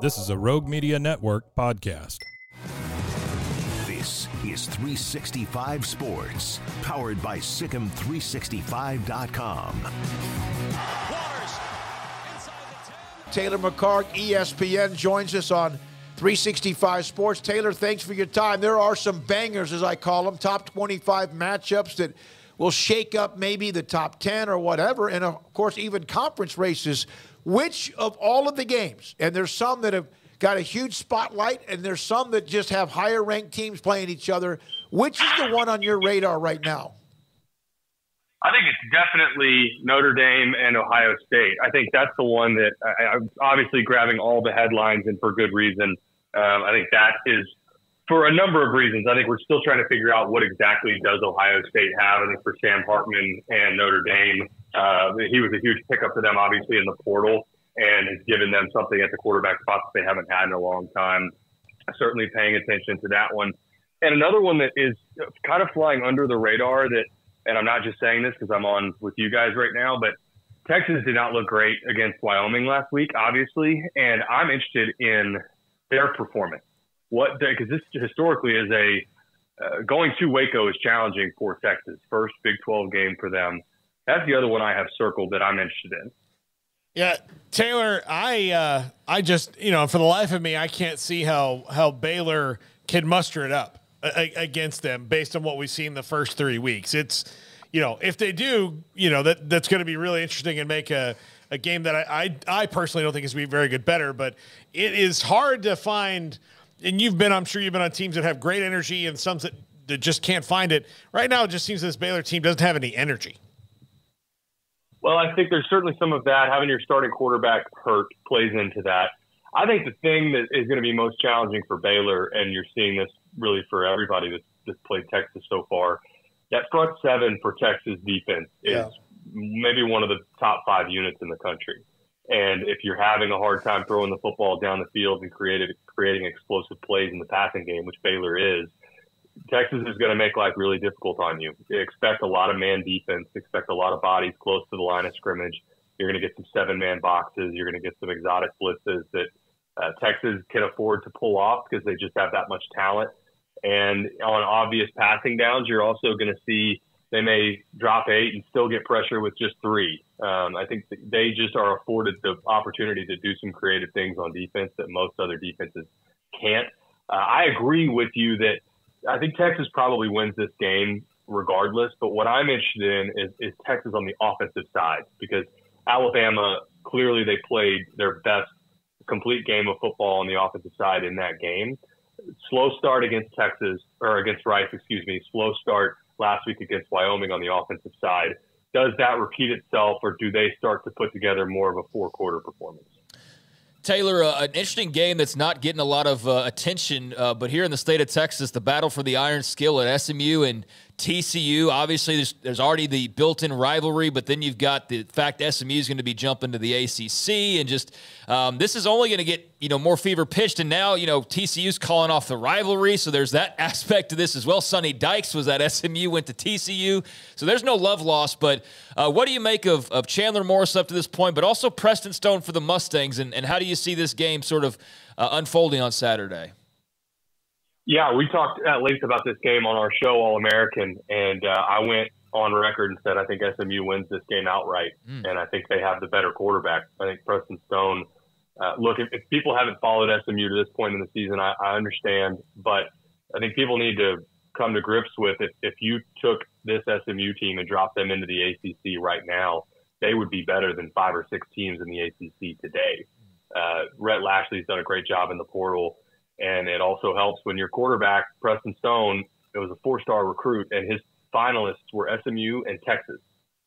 This is a Rogue Media Network podcast. This is 365 Sports, powered by SicEm365.com. Taylor McHargue, ESPN, joins us on 365 Sports. Taylor, thanks for your time. There are some bangers, as I call them, top 25 matchups that will shake up maybe the top 10 or whatever, and of course, even conference races. Which of all of the games, and there's some that have got a huge spotlight, and there's some that just have higher ranked teams playing each other, which is the one on your radar right now? I think it's definitely Notre Dame and Ohio State. I think that's the one that I, I'm obviously grabbing all the headlines and for good reason. Um, I think that is for a number of reasons. I think we're still trying to figure out what exactly does Ohio State have. I think for Sam Hartman and Notre Dame, uh, he was a huge pickup for them, obviously in the portal, and has given them something at the quarterback spot that they haven't had in a long time. Certainly paying attention to that one. And another one that is kind of flying under the radar that and I'm not just saying this because I'm on with you guys right now, but Texas did not look great against Wyoming last week, obviously, and I'm interested in their performance. What because this historically is a uh, going to Waco is challenging for Texas. First Big 12 game for them. That's the other one I have circled that I'm interested in. Yeah, Taylor, I uh, I just you know for the life of me, I can't see how how Baylor can muster it up against them based on what we've seen the first three weeks. It's, you know, if they do, you know, that that's going to be really interesting and make a, a game that I, I, I personally don't think is going to be very good better, but it is hard to find. And you've been, I'm sure you've been on teams that have great energy and some that, that just can't find it. Right now, it just seems this Baylor team doesn't have any energy. Well, I think there's certainly some of that. Having your starting quarterback hurt plays into that. I think the thing that is going to be most challenging for Baylor, and you're seeing this really for everybody that's, that's played Texas so far, that front seven for Texas defense is yeah. maybe one of the top five units in the country. And if you're having a hard time throwing the football down the field and creating creating explosive plays in the passing game, which Baylor is, Texas is going to make life really difficult on you. Expect a lot of man defense. Expect a lot of bodies close to the line of scrimmage. You're going to get some seven man boxes. You're going to get some exotic blitzes that uh, Texas can afford to pull off because they just have that much talent. And on obvious passing downs, you're also going to see they may drop eight and still get pressure with just three. Um, I think they just are afforded the opportunity to do some creative things on defense that most other defenses can't. Uh, I agree with you that I think Texas probably wins this game regardless. But what I'm interested in is, is Texas on the offensive side because Alabama clearly they played their best complete game of football on the offensive side in that game. Slow start against Texas or against Rice, excuse me. Slow start last week against Wyoming on the offensive side. Does that repeat itself, or do they start to put together more of a four quarter performance? Taylor, uh, an interesting game that's not getting a lot of uh, attention, uh, but here in the state of Texas, the battle for the iron skill at SMU and TCU. Obviously, there's, there's already the built-in rivalry, but then you've got the fact SMU is going to be jumping to the ACC, and just um, this is only going to get you know more fever pitched. And now you know TCU's calling off the rivalry, so there's that aspect to this as well. Sonny Dykes was at SMU, went to TCU, so there's no love lost. But uh, what do you make of, of Chandler Morris up to this point, but also Preston Stone for the Mustangs, and, and how do you see this game sort of uh, unfolding on Saturday? Yeah, we talked at length about this game on our show, All American, and uh, I went on record and said I think SMU wins this game outright, mm. and I think they have the better quarterback. I think Preston Stone. Uh, look, if, if, people haven't followed SMU to this point in the season, I, I understand, but I think people need to come to grips with if, if you took this SMU team and dropped them into the ACC right now, they would be better than five or six teams in the ACC today. Uh, Rhett Lashlee's done a great job in the portal. And it also helps when your quarterback, Preston Stone, it was a four star recruit, and his finalists were SMU and Texas.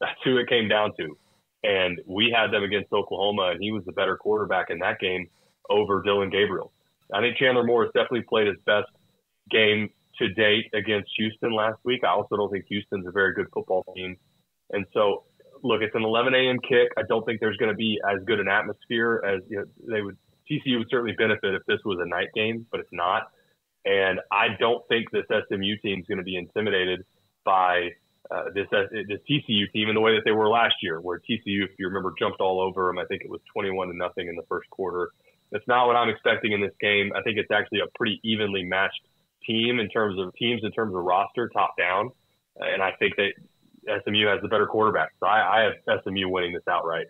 That's who it came down to. And we had them against Oklahoma, and he was the better quarterback in that game. over Dillon Gabriel. I think Chandler Morris definitely played his best game to date against Houston last week. I also don't think Houston's a very good football team. And so, look, it's an 11 a.m. kick. I don't think there's going to be as good an atmosphere as you know, they would. TCU would certainly benefit if this was a night game, but it's not. And I don't think this SMU team is going to be intimidated by uh, this uh, this TCU team in the way that they were last year, where TCU, if you remember, jumped all over them. I think it was 21 to nothing in the first quarter. That's not what I'm expecting in this game. I think it's actually a pretty evenly matched team in terms of teams in terms of roster, top down, and I think that SMU has the better quarterback. So I, I have SMU winning this outright.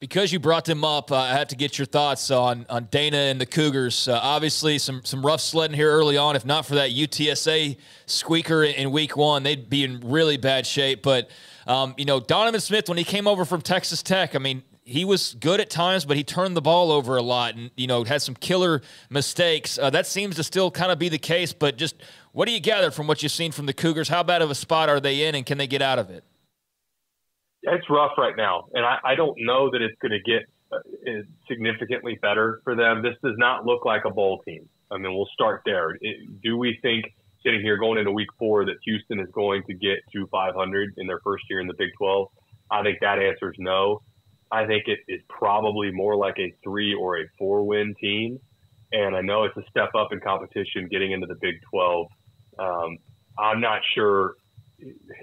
Because you brought them up, uh, I have to get your thoughts on on Dana and the Cougars. Uh, obviously, some some rough sledding here early on. If not for that UTSA squeaker in Week One, they'd be in really bad shape. But um, you know, Donovan Smith when he came over from Texas Tech, I mean, he was good at times, but he turned the ball over a lot, and you know, had some killer mistakes. Uh, that seems to still kind of be the case. But just what do you gather from what you've seen from the Cougars? How bad of a spot are they in, and can they get out of it? It's rough right now, and I, I don't know that it's going to get uh, significantly better for them. This does not look like a bowl team. I mean, we'll start there. It, do we think sitting here going into week four that Houston is going to get to 500 in their first year in the Big 12? I think that answer is no. I think it is probably more like a three or a four win team. And I know it's a step up in competition getting into the Big 12. Um, I'm not sure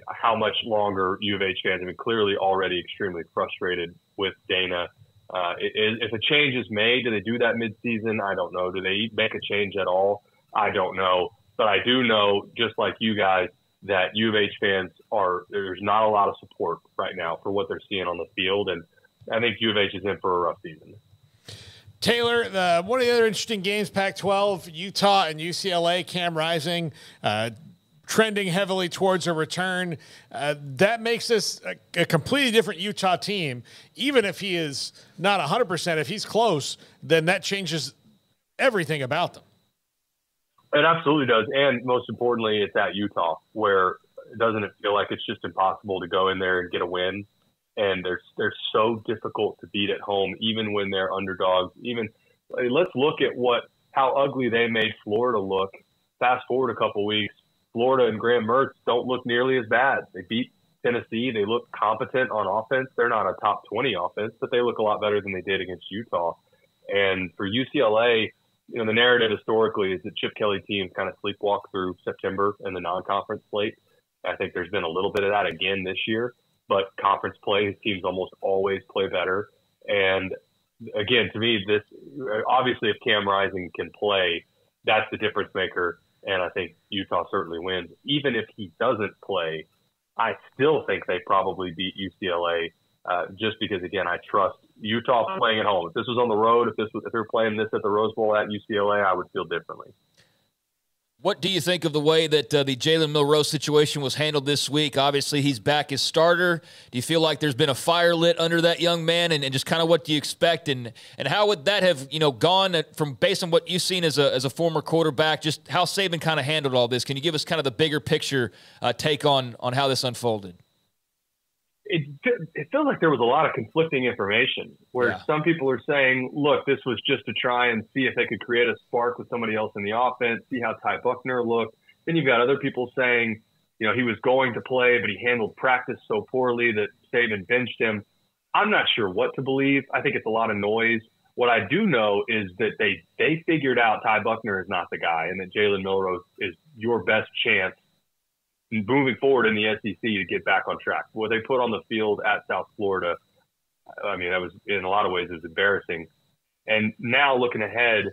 how much longer U of H fans. I mean, clearly already extremely frustrated with Dana. Uh, if a change is made, do they do that midseason? I don't know. Do they make a change at all? I don't know. But I do know, just like you guys, that U of H fans are there's not a lot of support right now for what they're seeing on the field, and I think U of H is in for a rough season. Taylor, the, one of the other interesting games, Pac-12, Utah and UCLA. Cam Rising uh, trending heavily towards a return. Uh, that makes this a, a, completely different Utah team. Even if he is not 100%, if he's close, then that changes everything about them. It absolutely does. And most importantly, it's at Utah, where doesn't it feel like it's just impossible to go in there and get a win? And they're, they're so difficult to beat at home, even when they're underdogs. Even let's look at what how ugly they made Florida look. Fast forward a couple weeks, Florida and Graham Mertz don't look nearly as bad. They beat Tennessee. They look competent on offense. They're not a top 20 offense, but they look a lot better than they did against Utah. And for UCLA, you know, the narrative historically is that Chip Kelly teams kind of sleepwalk through September and the non-conference slate. I think there's been a little bit of that again this year, but conference play, teams almost always play better. And again, to me, this obviously if Cam Rising can play, that's the difference maker and I think Utah certainly wins. Even if he doesn't play, I still think they probably beat UCLA. Uh, just because, again, I trust Utah playing at home. If this was on the road, if this was, if they were playing this at the Rose Bowl at UCLA, I would feel differently. What do you think of the way that uh, the Jalen Milroe situation was handled this week? Obviously, he's back as starter. Do you feel like there's been a fire lit under that young man, and, and just kind of what do you expect, and and how would that have you know gone from based on what you've seen as a as a former quarterback, just how Saban kind of handled all this? Can you give us kind of the bigger picture uh, take on on how this unfolded? It it feels like there was a lot of conflicting information where yeah. some people are saying, look, this was just to try and see if they could create a spark with somebody else in the offense, see how Ty Buchner looked. Then you've got other people saying, you know, he was going to play, but he handled practice so poorly that Saban benched him. I'm not sure what to believe. I think it's a lot of noise. What I do know is that they they figured out Ty Buchner is not the guy, and that Jalen Milroe is your best chance moving forward in the SEC to get back on track. What they put on the field at South Florida, I mean, that was in a lot of ways it was embarrassing. And now looking ahead,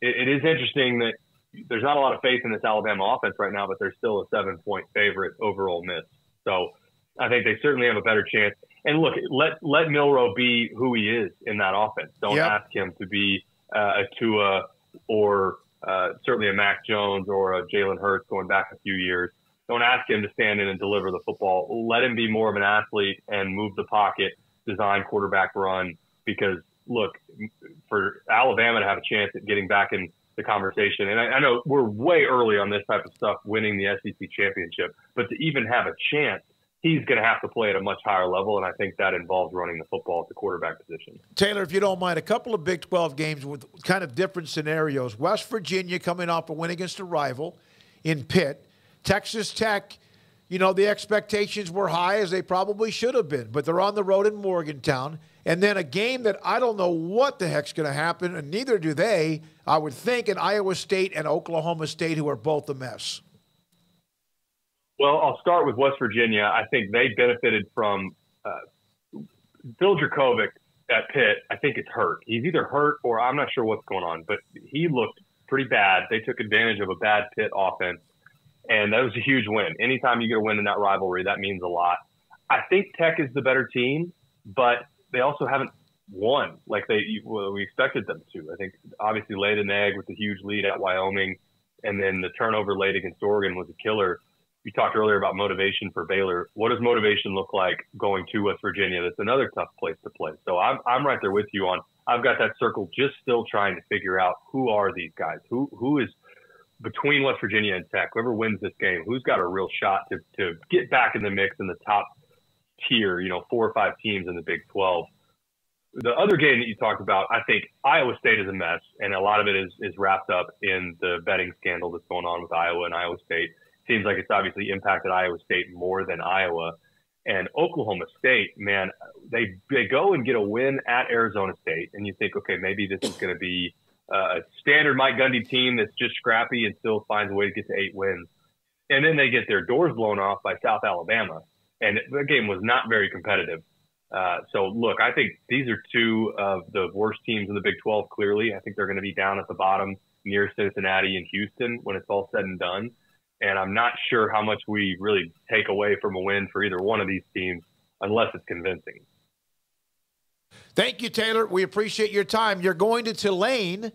it, it is interesting that there's not a lot of faith in this Alabama offense right now, but they're still a seven point favorite over Ole Miss. So I think they certainly have a better chance. And look, let let Milroe be who he is in that offense. Don't yep. ask him to be uh, a Tua or uh, certainly a Mac Jones or a Jalen Hurts going back a few years. Don't ask him to stand in and deliver the football. Let him be more of an athlete and move the pocket, design quarterback run. Because look, for Alabama to have a chance at getting back in the conversation, and I, I know we're way early on this type of stuff, winning the SEC championship, but to even have a chance he's going to have to play at a much higher level, and I think that involves running the football at the quarterback position. Taylor, if you don't mind, a couple of Big 12 games with kind of different scenarios. West Virginia coming off a win against a rival in Pitt. Texas Tech, you know, the expectations were high as they probably should have been, but they're on the road in Morgantown. And then a game that I don't know what the heck's going to happen, and neither do they, I would think, in Iowa State and Oklahoma State, who are both a mess. Well, I'll start with West Virginia. I think they benefited from uh, Phil Jurkovec at Pitt. I think it's hurt. He's either hurt or I'm not sure what's going on, but he looked pretty bad. They took advantage of a bad Pitt offense, and that was a huge win. Anytime you get a win in that rivalry, that means a lot. I think Tech is the better team, but they also haven't won like they well, we expected them to. I think obviously laid an egg with a huge lead at Wyoming, and then the turnover late against Oregon was a killer you talked earlier about motivation for Baylor. What does motivation look like going to West Virginia? That's another tough place to play. So I'm, I'm right there with you on, I've got that circle just still trying to figure out who are these guys? Who, who is between West Virginia and Tech? Whoever wins this game, who's got a real shot to, to get back in the mix in the top tier, you know, four or five teams in the Big 12. The other game that you talked about, I think Iowa State is a mess, and a lot of it is, is wrapped up in the betting scandal that's going on with Iowa and Iowa State seems like it's obviously impacted Iowa State more than Iowa. And Oklahoma State, man, they they go and get a win at Arizona State, and you think, okay, maybe this is going to be a standard Mike Gundy team that's just scrappy and still finds a way to get to eight wins. And then they get their doors blown off by South Alabama, and the game was not very competitive. Uh, so look, I think these are two of the worst teams in the Big 12. Clearly, I think they're going to be down at the bottom near Cincinnati and Houston when it's all said and done and I'm not sure how much we really take away from a win for either one of these teams unless it's convincing. Thank you, Taylor. We appreciate your time. You're going to Tulane,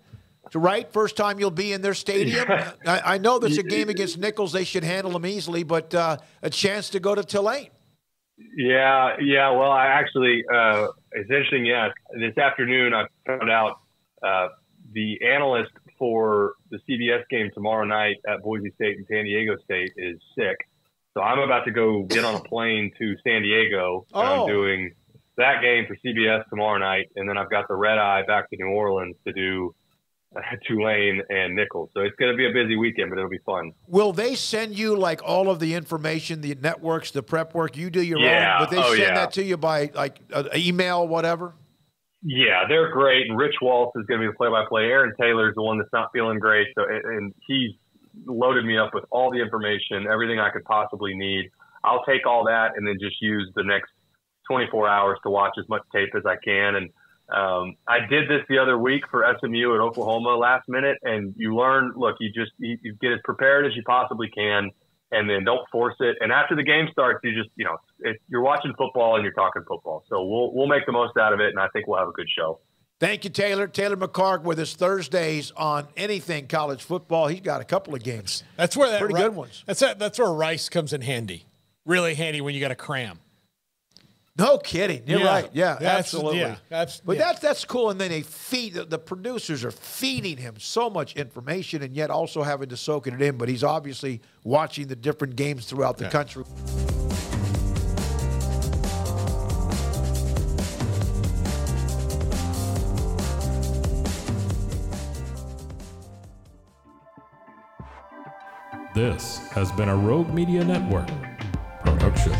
right? First time you'll be in their stadium. I, I, know there's a game against Nicholls; they should handle them easily, but uh, a chance to go to Tulane. Yeah, yeah. Well, I actually, uh, it's interesting. Yeah, this afternoon I found out uh, the analyst for the CBS game tomorrow night at Boise State and San Diego State is sick. So I'm about to go get on a plane to San Diego. Oh. I'm doing that game for CBS tomorrow night, and then I've got the red eye back to New Orleans to do uh, Tulane and Nicholls. So it's going to be a busy weekend, but it'll be fun. Will they send you like all of the information, the networks, the prep work? You do your yeah. own, but they oh, send yeah. that to you by like uh, email, whatever. Yeah, they're great. And Rich Waltz is going to be the play-by-play. Aaron Taylor's the one that's not feeling great, so and he's loaded me up with all the information, everything I could possibly need. I'll take all that and then just use the next 24 hours to watch as much tape as I can. And um, I did this the other week for SMU at Oklahoma last minute, and you learn. Look, you just you, you get as prepared as you possibly can and then don't force it. And after the game starts, you just you know it, you're watching football and you're talking football. So we'll we'll make the most out of it, and I think we'll have a good show. Thank you, Taylor. Taylor McHargue with us Thursdays on anything college football. He's got a couple of games. That's where that pretty good ones. That's that, that's where Rice comes in handy. Really handy when you got to cram. No kidding. You're Yeah. right. Yeah, That's- absolutely. yeah, that's- but yeah. that's that's cool. And then they feed the, the producers are feeding him so much information, and yet also having to soak it in. But he's obviously watching the different games throughout the Yeah. country. This has been a Rogue Media Network production.